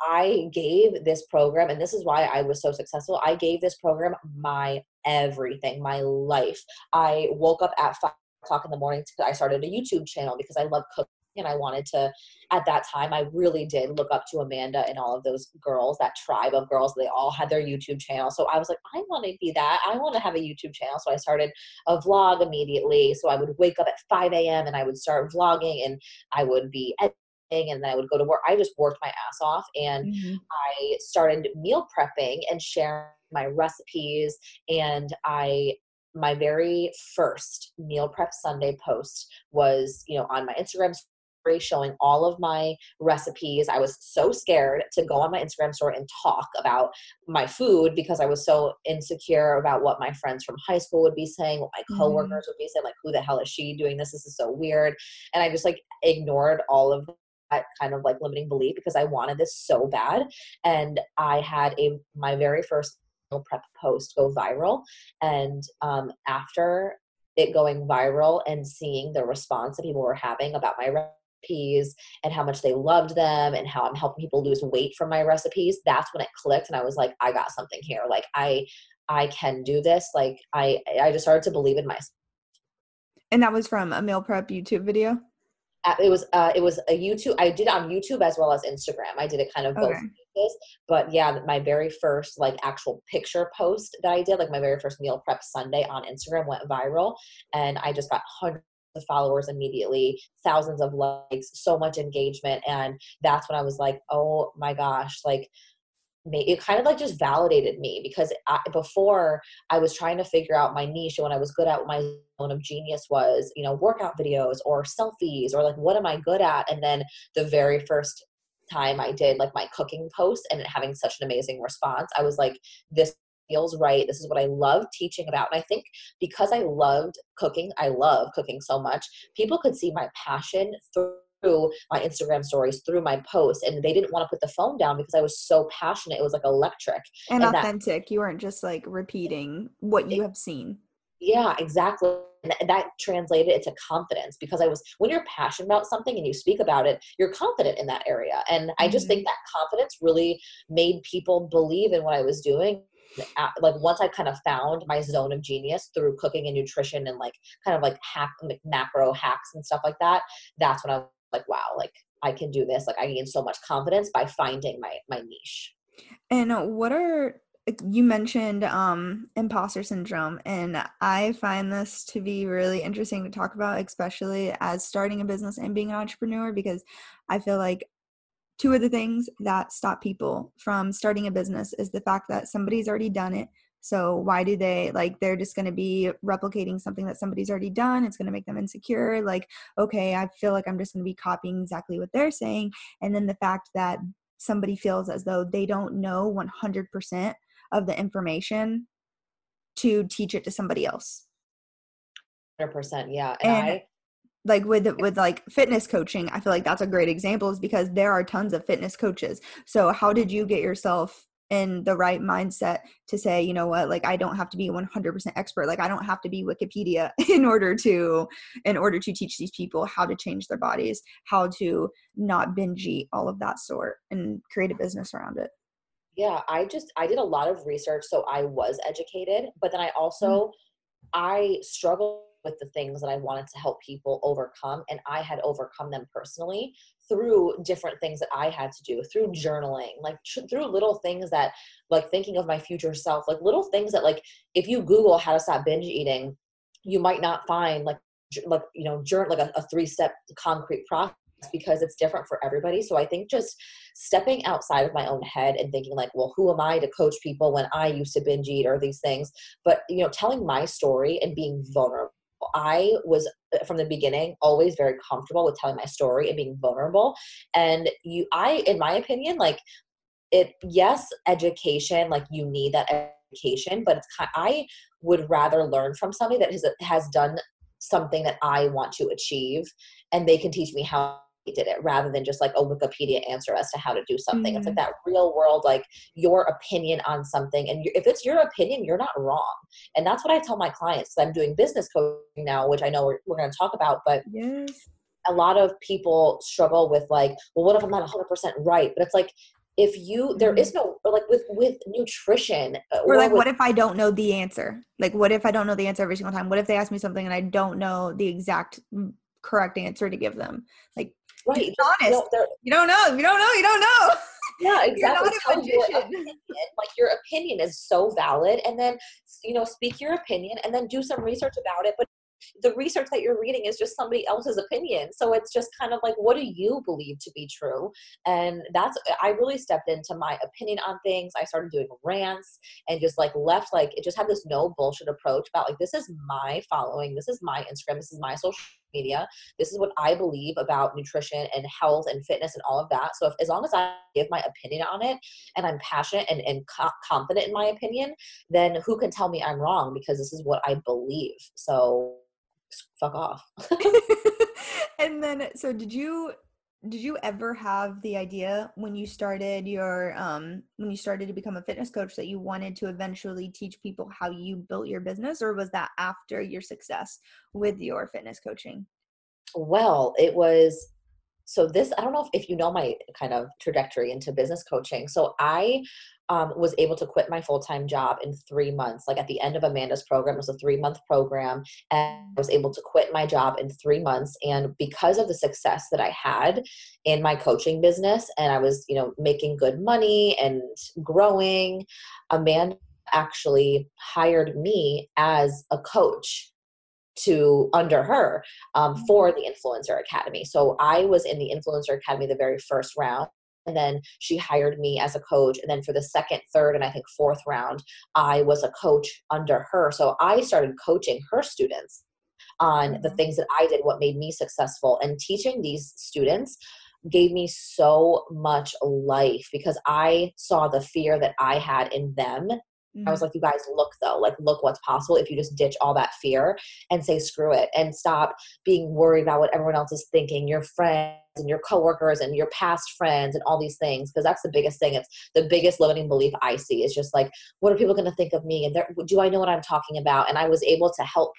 I gave this program, and this is why I was so successful. I gave this program my everything, my life. I woke up at five o'clock in the morning. I started a YouTube channel because I love cooking and I wanted to, at that time, I really did look up to Amanda and all of those girls, that tribe of girls. They all had their YouTube channel. So I was like, I want to be that. I want to have a YouTube channel. So I started a vlog immediately. So I would wake up at 5 a.m. and I would start vlogging and I would be editing and then I would go to work. I just worked my ass off and mm-hmm. I started meal prepping and sharing my recipes and I my very first meal prep Sunday post was, you know, on my Instagram story showing all of my recipes. I was so scared to go on my Instagram story and talk about my food because I was so insecure about what my friends from high school would be saying, what my mm-hmm. coworkers mm-hmm. would be saying, like, who the hell is she doing this? This is so weird. And I just like ignored all of that kind of like limiting belief because I wanted this so bad. And I had a my very first prep post go viral. And um, after it going viral and seeing the response that people were having about my recipes and how much they loved them and how I'm helping people lose weight from my recipes, that's when it clicked and I was like, I got something here. Like I I can do this. Like I I just started to believe in myself. And that was from a meal prep YouTube video? Uh, it was uh, it was a YouTube. I did on YouTube as well as Instagram. I did it kind of both okay. Places. But yeah, my very first like actual picture post that I did, like my very first meal prep Sunday on Instagram, went viral, and I just got hundreds of followers immediately, thousands of likes, so much engagement. And that's when I was like, oh my gosh, like it kind of like just validated me because I, before I was trying to figure out my niche and when I was good at what my zone of genius was, you know, workout videos or selfies or like what am I good at? And then the very first time I did like my cooking post and having such an amazing response, I was like, this feels right. This is what I love teaching about. And I think because I loved cooking, I love cooking so much, people could see my passion through my Instagram stories, through my posts, and they didn't want to put the phone down because I was so passionate. It was like electric and, and authentic. That, you weren't just like repeating what you have seen. Yeah, exactly. And that translated into confidence because I was, when you're passionate about something and you speak about it, you're confident in that area. And I just mm-hmm. think that confidence really made people believe in what I was doing like once I kind of found my zone of genius through cooking and nutrition and like kind of like hack like macro hacks and stuff like that, that's when I was like, wow, like I can do this. Like I gained so much confidence by finding my my niche. And what are you mentioned um imposter syndrome and I find this to be really interesting to talk about especially as starting a business and being an entrepreneur because I feel like two of the things that stop people from starting a business is the fact that somebody's already done it. So why do they like they're just going to be replicating something that somebody's already done. It's going to make them insecure. Like okay i feel like i'm just going to be copying exactly what they're saying. And then the fact that somebody feels as though they don't know 100% of the information to teach it to somebody else. 100% yeah. And, and I, like with with like fitness coaching i feel like that's a great example is because there are tons of fitness coaches. So how did you get yourself in the right mindset to say you know what? Like i don't have to be 100% expert. Like i don't have to be wikipedia in order to in order to teach these people how to change their bodies how to not binge eat all of that sort and create a business around it yeah i just i did a lot of research so i was educated but then i also mm-hmm. i struggled with the things that I wanted to help people overcome. And I had overcome them personally through different things that I had to do, through journaling, like through little things that, like thinking of my future self, like little things that, like, if you Google how to stop binge eating, you might not find like, like you know, journal like a, a three step concrete process because it's different for everybody. So I think just stepping outside of my own head and thinking like, well, who am I to coach people when I used to binge eat or these things? But you know, telling my story and being vulnerable I was uh, from the beginning always very comfortable with telling my story and being vulnerable. And you, I, in my opinion, like it, yes, education, like you need that education, but it's kind, I would rather learn from somebody that has, has done something that I want to achieve and they can teach me how did it rather than just like a Wikipedia answer as to how to do something. Mm-hmm. It's like mm. that real world, like your opinion on something. And if it's your opinion, you're not wrong. And that's what I tell my clients. I'm doing business coaching now, which I know we're, we're going to talk about, but yes. a lot of people struggle with like, well, what if I'm not 100% right? But it's like, if you there is mm-hmm. no like with with nutrition uh, or, or like with, what if i don't know the answer like what if i don't know the answer every single time what if they ask me something and i don't know the exact mm, correct answer to give them like right. Honest. You, you don't know. You don't know. You don't know. Yeah, exactly. Your opinion, like your opinion is so valid, and then you know speak your opinion, and then do some research about it. But the research that you're reading is just somebody else's opinion. So it's just kind of like, what do you believe to be true? And that's, I really stepped into my opinion on things. I started doing rants and just like left, like, it just had this no bullshit approach about like, this is my following, this is my Instagram, this is my social media. This is what I believe about nutrition and health and fitness and all of that. So if, as long as I give my opinion on it and I'm passionate and, and co- confident in my opinion, then who can tell me I'm wrong because this is what I believe. So fuck off. and then, so did you did you ever have the idea when you started your um when you started to become a fitness coach that you wanted to eventually teach people how you built your business or was that after your success with your fitness coaching? Well it was so this i don't know if, if you know my kind of trajectory into business coaching. So i um, was able to quit my full-time job in three months. Like at the end of amanda's program it was a three-month program and i was able to quit my job in three months. And because of the success that i had in my coaching business and i was you know making good money and growing amanda actually hired me as a coach to under her um, mm-hmm. for the influencer academy. So i was in the influencer academy the very first round and then she hired me as a coach and then for the second third and i think fourth round i was a coach under her so i started coaching her students on the mm-hmm. things that i did what made me successful and teaching these students gave me so much life because i saw the fear that i had in them I was mm-hmm. like, you guys, look though, like, look what's possible if you just ditch all that fear and say, screw it, and stop being worried about what everyone else is thinking, your friends and your coworkers and your past friends and all these things. Because that's the biggest thing. It's the biggest limiting belief I see is just like, what are people going to think of me? And do I know what I'm talking about? And I was able to help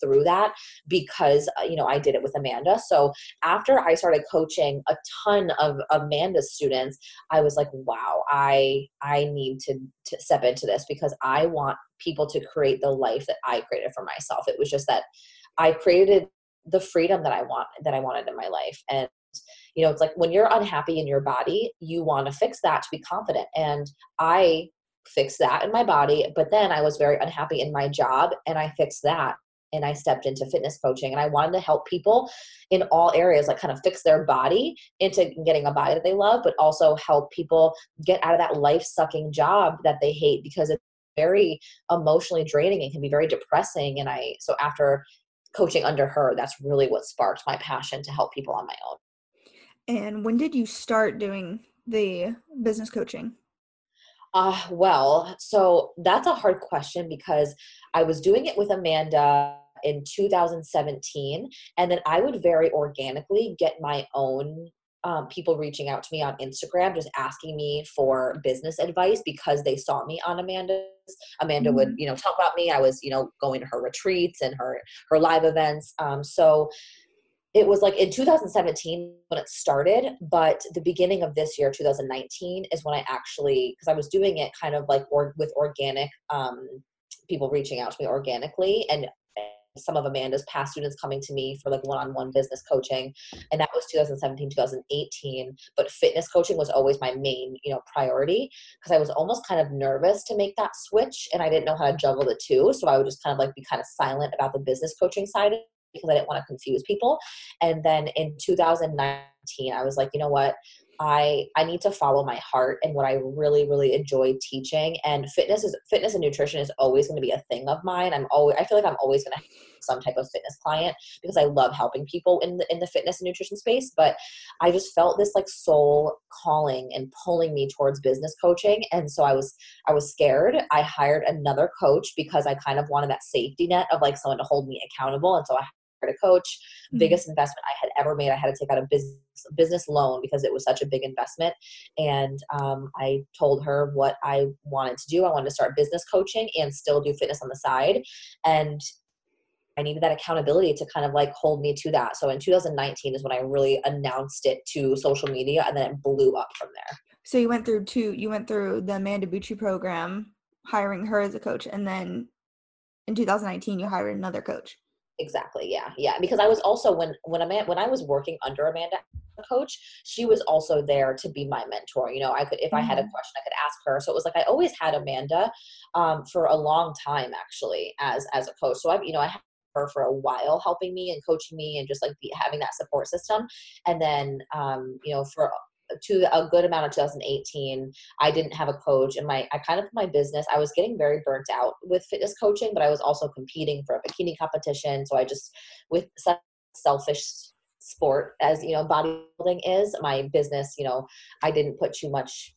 through that because uh, you know I did it with Amanda. So after I started coaching a ton of Amanda's students, I was like, wow, I I need to, to step into this because I want people to create the life that I created for myself. It was just that I created the freedom that I want that I wanted in my life and you know it's like when you're unhappy in your body you want to fix that to be confident and i fixed that in my body but then i was very unhappy in my job and i fixed that and I stepped into fitness coaching and I wanted to help people in all areas, like kind of fix their body into getting a body that they love, but also help people get out of that life sucking job that they hate because it's very emotionally draining and can be very depressing. And I, so after coaching under her, that's really what sparked my passion to help people on my own. And when did you start doing the business coaching? Uh, well, so that's a hard question because I was doing it with Amanda in 2017, and then I would very organically get my own um, people reaching out to me on Instagram, just asking me for business advice because they saw me on Amanda's. Amanda mm-hmm. would, you know, talk about me. I was, you know, going to her retreats and her her live events. Um, so it was like in 2017 when it started but the beginning of this year 2019 is when i actually because i was doing it kind of like or, with organic um, people reaching out to me organically and some of Amanda's past students coming to me for like one-on-one business coaching and that was 2017 2018 but fitness coaching was always my main you know priority because I was almost kind of nervous to make that switch and I didn't know how to juggle the two so I would just kind of like be kind of silent about the business coaching side because I didn't want to confuse people. And then in 2019, I was like, you know what? I I need to follow my heart and what I really really enjoy teaching and fitness is fitness and nutrition is always going to be a thing of mine. I'm always I feel like I'm always going to have some type of fitness client because I love helping people in the in the fitness and nutrition space, but I just felt this like soul calling and pulling me towards business coaching and so I was I was scared. I hired another coach because I kind of wanted that safety net of like someone to hold me accountable and so I a coach. Mm-hmm. Biggest investment I had ever made. I had to take out a business business loan because it was such a big investment. And um, I told her what I wanted to do. I wanted to start business coaching and still do fitness on the side. And I needed that accountability to kind of like hold me to that. So in 2019 is when I really announced it to social media and then it blew up from there. So you went through two, you went through the Amanda Bucci program, hiring her as a coach, and then in 2019 you hired another coach. Exactly. Yeah. Yeah. Because I was also when when Amanda when I was working under Amanda coach, she was also there to be my mentor. You know, I could if mm-hmm. I had a mm-hmm. question, I could ask her. So it was like I always had Amanda um, for a long time actually as as a coach. So I've you know I had her for a while helping me and coaching me and just like be, having that support system and then um, you know for to a good amount of 2018 i didn't have a coach and my i kind of my business i was getting very burnt out with fitness coaching but i was also competing for a bikini competition so i just with such selfish sport as you know bodybuilding is my business you know i didn't put too much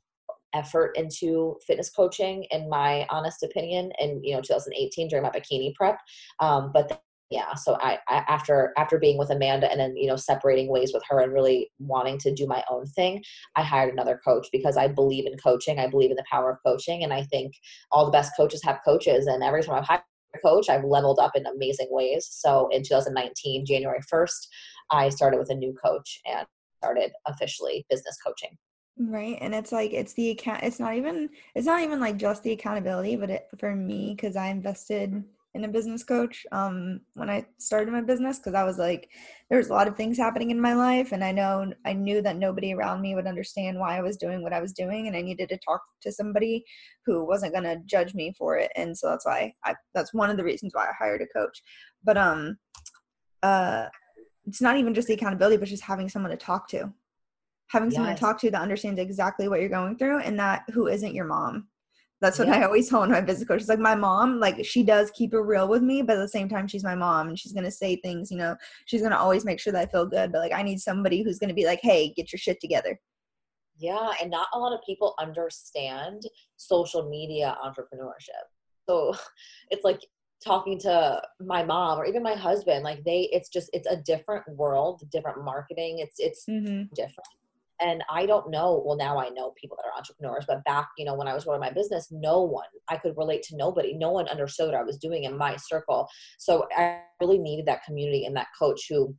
effort into fitness coaching in my honest opinion in you know 2018 during my bikini prep um, but yeah so I, I, after after being with amanda and then you know separating ways with her and really wanting to do my own thing i hired another coach because i believe in coaching i believe in the power of coaching and i think all the best coaches have coaches and every time i've hired a coach i've leveled up in amazing ways. So in 2019 january 1st i started with a new coach and started officially business coaching. Right and it's like it's the account it's not even it's not even like just the accountability but it for me because i invested in a business coach um, when I started my business because I was like, there was a lot of things happening in my life, and I know I knew that nobody around me would understand why I was doing what I was doing, and I needed to talk to somebody who wasn't gonna judge me for it, and so that's why I that's one of the reasons why I hired a coach. But um, uh, it's not even just the accountability, but just having someone to talk to, having someone to talk to that understands exactly what you're going through, and that who isn't your mom that's what yeah. I always tell my business coach. It's like my mom, like she does keep it real with me, but at the same time, she's my mom and she's gonna say things, you know, she's gonna always make sure that I feel good. But like I need somebody who's gonna be like, hey, get your shit together. Yeah, and not a lot of people understand social media entrepreneurship. So it's like talking to my mom or even my husband, like they it's just it's a different world, different marketing. It's it's mm-hmm. different and i don't know well now i know people that are entrepreneurs but back you know when i was running my business no one i could relate to nobody. No one understood what i was doing in my circle. So i really needed that community and that coach who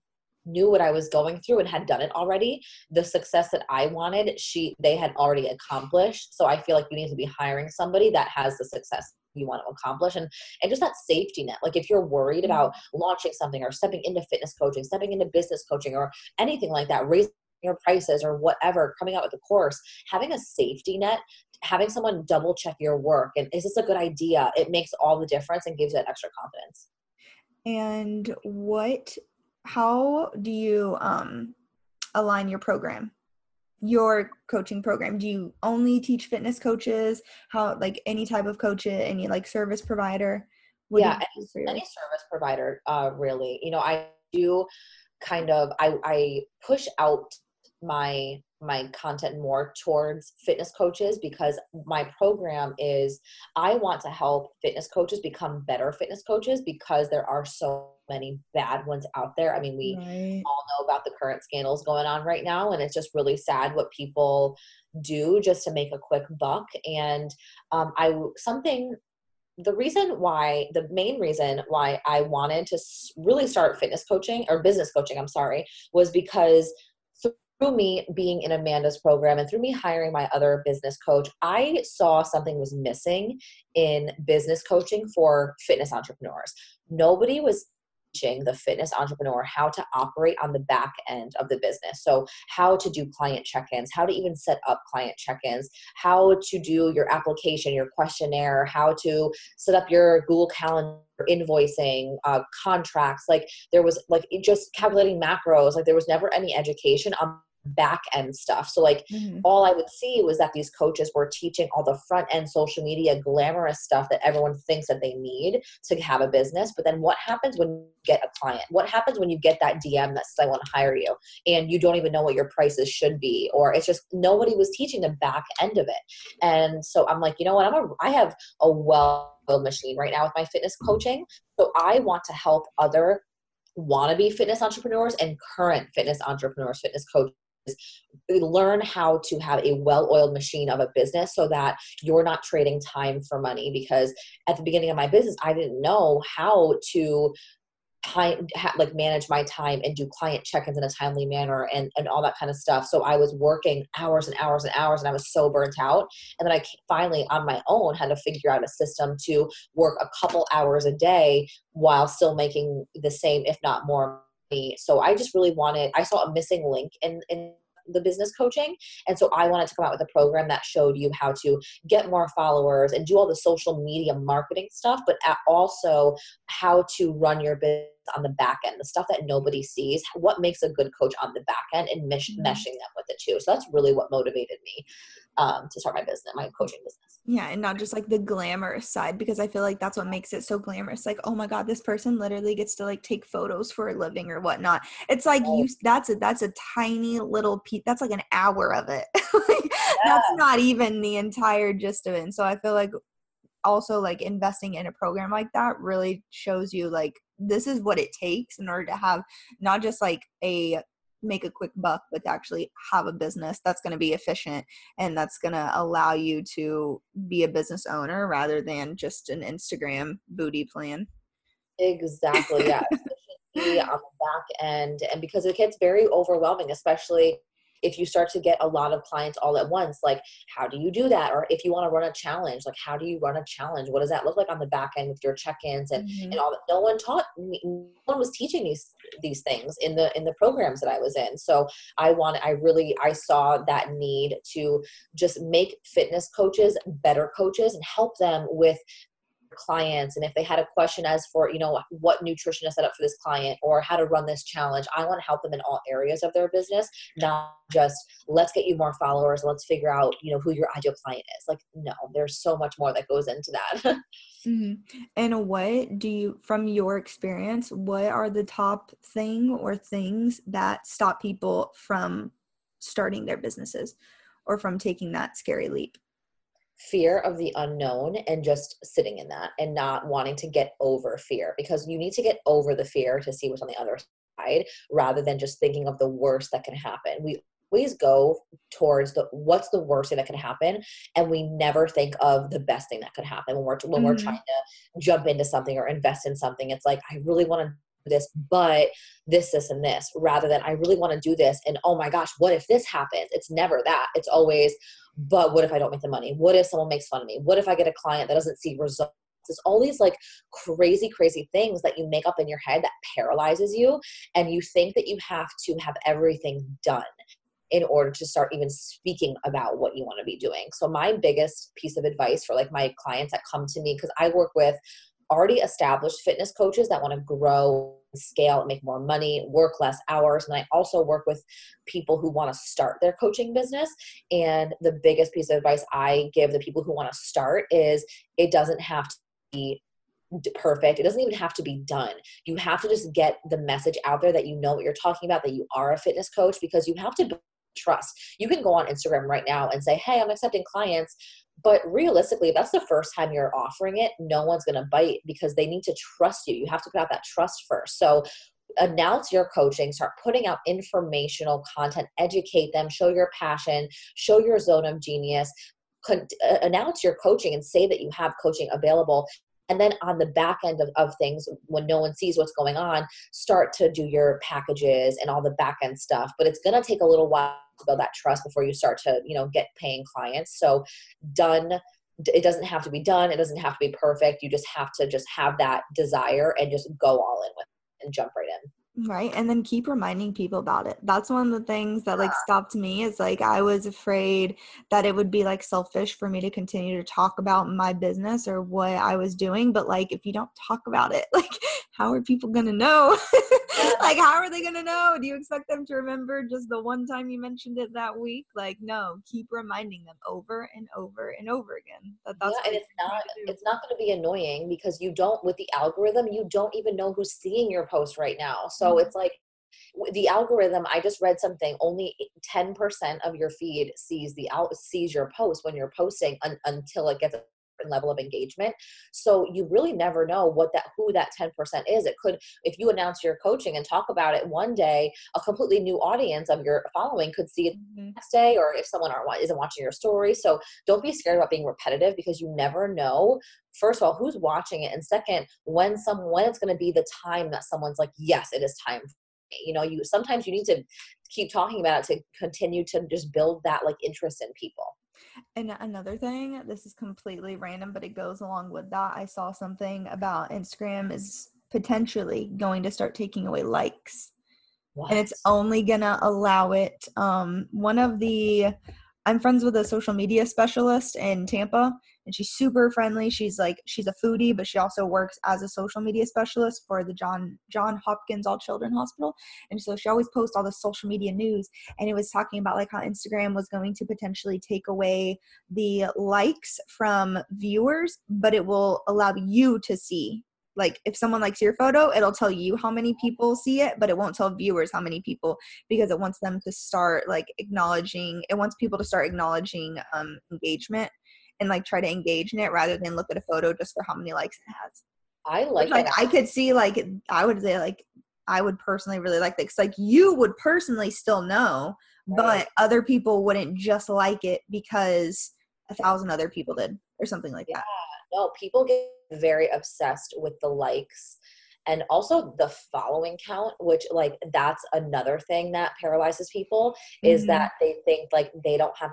knew what i was going through and had done it already. The success that i wanted she they had already accomplished. So i feel like you need to be hiring somebody that has the success you want to accomplish and and just that safety net. Like if you're worried mm-hmm. about launching something or stepping into fitness coaching stepping into business coaching or anything like that raise your prices or whatever coming out with a course having a safety net having someone double check your work and is this a good idea? It makes all the difference and gives you that extra confidence. And what how do you um align your program? Your coaching program? Do you only teach fitness coaches? How like any type of coach any like service provider? What yeah any, any service provider uh really. You know i do kind of I, I push out my my content more towards fitness coaches because my program is I want to help fitness coaches become better fitness coaches because there are so many bad ones out there. I mean, we right. all know about the current scandals going on right now, and it's just really sad what people do just to make a quick buck. And um, I something the reason why the main reason why I wanted to really start fitness coaching or business coaching, I'm sorry, was because through me being in Amanda's program and through me hiring my other business coach, I saw something was missing in business coaching for fitness entrepreneurs. Nobody was teaching the fitness entrepreneur how to operate on the back end of the business. So, how to do client check ins, how to even set up client check ins, how to do your application, your questionnaire, how to set up your Google Calendar invoicing uh, contracts like there was like just calculating macros like there was never any education on back end stuff. So like mm-hmm. all I would see was that these coaches were teaching all the front end social media glamorous stuff that everyone thinks that they need to have a business. But then what happens when you get a client? What happens when you get that DM that says I want to hire you and you don't even know what your prices should be or it's just nobody was teaching the back end of it. And so I'm like, you know what? I'm a I have a well built machine right now with my fitness coaching. So I want to help other wannabe fitness entrepreneurs and current fitness entrepreneurs, fitness coaches learn how to have a well-oiled machine of a business so that you're not trading time for money. Because at the beginning of my business i didn't know how to like manage my time and do client check-ins in a timely manner and, and all that kind of stuff. So i was working hours and hours and hours and i was so burnt out. And then i finally on my own had to figure out a system to work a couple hours a day while still making the same if not more so I just really wanted, I saw a missing link in, in the business coaching. And so I wanted to come out with a program that showed you how to get more followers and do all the social media marketing stuff, but also how to run your business on the back end, the stuff that nobody sees, what makes a good coach on the back end and mesh- mm-hmm. meshing them with it too. So that's really what motivated me um, to start my business, my coaching business. Yeah, and not just like the glamorous side because I feel like that's what makes it so glamorous. Like, oh my god, this person literally gets to like take photos for a living or whatnot. It's like you that's a that's a tiny little piece. That's like an hour of it. like, yeah. That's not even the entire gist of it. And so I feel like also like investing in a program like that really shows you like this is what it takes in order to have not just like a make a quick buck, but to actually have a business that's going to be efficient and that's going to allow you to be a business owner rather than just an Instagram booty plan. Exactly. Yeah. on the back end. And because it gets very overwhelming, especially if you start to get a lot of clients all at once like how do you do that? or if you want to run a challenge like how do you run a challenge? What does that look like on the back end with your check-ins and mm-hmm. and all that? No one taught me no one was teaching these these things in the in the programs that i was in. So i want i really i saw that need to just make fitness coaches better coaches and help them with clients and if they had a question as for you know what nutrition to set up for this client or how to run this challenge i want to help them in all areas of their business not just let's get you more followers. Let's figure out you know who your ideal client is. Like no there's so much more that goes into that. Mm-hmm. and what do you from your experience what are the top thing or things that stop people from starting their businesses or from taking that scary leap fear of the unknown and just sitting in that and not wanting to get over fear because you need to get over the fear to see what's on the other side rather than just thinking of the worst that can happen. We always go towards the what's the worst thing that can happen and we never think of the best thing that could happen when we're when mm-hmm. we're trying to jump into something or invest in something it's like i really want to this, but this, this, and this, rather than I really want to do this. And oh my gosh, what if this happens? It's never that. It's always, but what if I don't make the money? What if someone makes fun of me? What if I get a client that doesn't see results? It's all these like crazy, crazy things that you make up in your head that paralyzes you. And you think that you have to have everything done in order to start even speaking about what you want to be doing. So my biggest piece of advice for like my clients that come to me because I work with already established fitness coaches that want to grow scale make more money work less hours and i also work with people who want to start their coaching business. And the biggest piece of advice i give the people who want to start is it doesn't have to be perfect. It doesn't even have to be done. You have to just get the message out there that you know what you're talking about that you are a fitness coach because you have to trust you can go on instagram right now and say hey i'm accepting clients but realistically, that's the first time you're offering it. No one's going to bite because they need to trust you. You have to put out that trust first. So announce your coaching, start putting out informational content, educate them, show your passion, show your zone of genius, uh, announce your coaching and say that you have coaching available. And then on the back end of, of things, when no one sees what's going on, start to do your packages and all the back end stuff. But it's going to take a little while to build that trust before you start to you know get paying clients. So done it doesn't have to be done. It doesn't have to be perfect. You just have to just have that desire and just go all in with it and jump right in Right. And then keep reminding people about it. That's one of the things that like stopped me is like I was afraid that it would be like selfish for me to continue to talk about my business or what I was doing. But like if you don't talk about it, like how are people gonna know? like how are they gonna know? Do you expect them to remember just the one time you mentioned it that week? Like no, keep reminding them over and over and over again. That that's yeah, and it's not it's not gonna be annoying because you don't with the algorithm, you don't even know who's seeing your post right now. So mm-hmm. it's like the algorithm i just read something only 10% of your feed sees the out sees your post when you're posting un, until it gets a level of engagement. So you really never know what that who that 10% is. It could if you announce your coaching and talk about it one day a completely new audience of your following could see it mm-hmm. next day or if someone aren't, isn't watching your story. So don't be scared about being repetitive because you never know. First of all who's watching it? And second when some when it's going to be the time that someone's like yes it is time you know you sometimes you need to keep talking about it to continue to just build that like interest in people and another thing this is completely random but it goes along with that i saw something about instagram is potentially going to start taking away likes what? and it's only gonna allow it um one of the i'm friends with a social media specialist in tampa and she's super friendly. She's like she's a foodie, but she also works as a social media specialist for the John Johns Hopkins All Children Hospital. And so she always posts all the social media news and it was talking about like how Instagram was going to potentially take away the likes from viewers, but it will allow you to see like if someone likes your photo it'll tell you how many people see it but it won't tell viewers how many people because it wants them to start like acknowledging it wants people to start acknowledging um, engagement and like try to engage in it rather than look at a photo just for how many likes it has. I like like I could see like I would say like I would personally really like because like you would personally still know, right. but other people wouldn't just like it because a thousand other people did or something like yeah. that. No, people get very obsessed with the likes and also the following count which like that's another thing that paralyzes people is Mhm. that they think like they don't have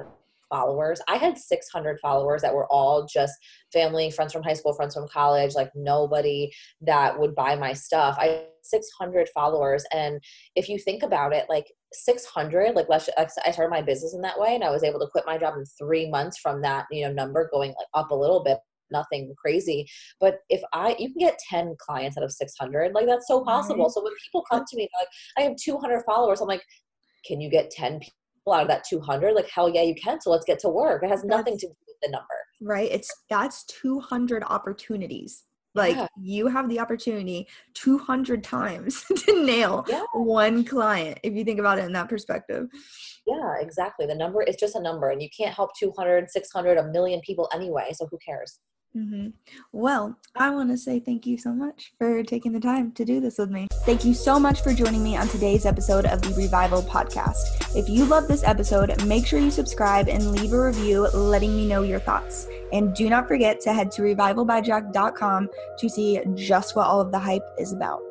followers. I had 600 followers that were all just family friends from high school friends from college like nobody that would buy my stuff. I had 600 followers and if you think about it like 600 like let's i started my business in that way and i was able to quit my job in three months from that you know number going like up a little bit nothing crazy. But if i you can get 10 clients out of 600 like that's so possible. So when people come to me like i have 200 followers i'm like can you get 10 people out of that 200 like hell yeah you can so let's get to work. It has nothing That's- to do with the number. Right it's that's 200 opportunities. Like Yeah. you have the opportunity 200 times to nail Yeah. one client if you think about it in that perspective. Yeah exactly. The number is just a number and you can't help 200 600 a million people anyway so who cares hmm Well, I want to say thank you so much for taking the time to do this with me. Thank you so much for joining me on today's episode of the Revival Podcast. If you love this episode, make sure you subscribe and leave a review letting me know your thoughts. And do not forget to head to revivalbyjack.com to see just what all of the hype is about.